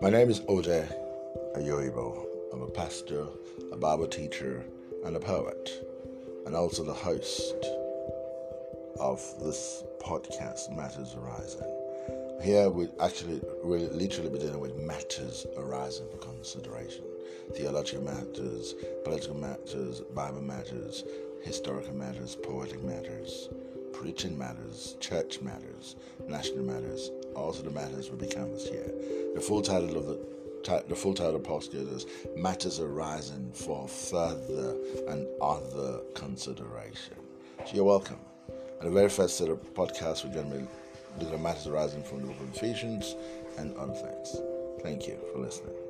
My name is Ode Ayoibo. I'm a pastor, a Bible teacher, and a poet, and also the host of this podcast, Matters Arising. Here we actually really literally be dealing with matters arising for consideration. Theological matters, political matters, Bible matters, historical matters, poetic matters, preaching matters, church matters, national matters, all also the matters will be canvassed here. The full title of the the full title of podcast is Matters Arising for Further and Other Consideration. So you're welcome. And the very first set of podcasts we're going to be looking at matters arising from the book of Ephesians and other things. Thank you for listening.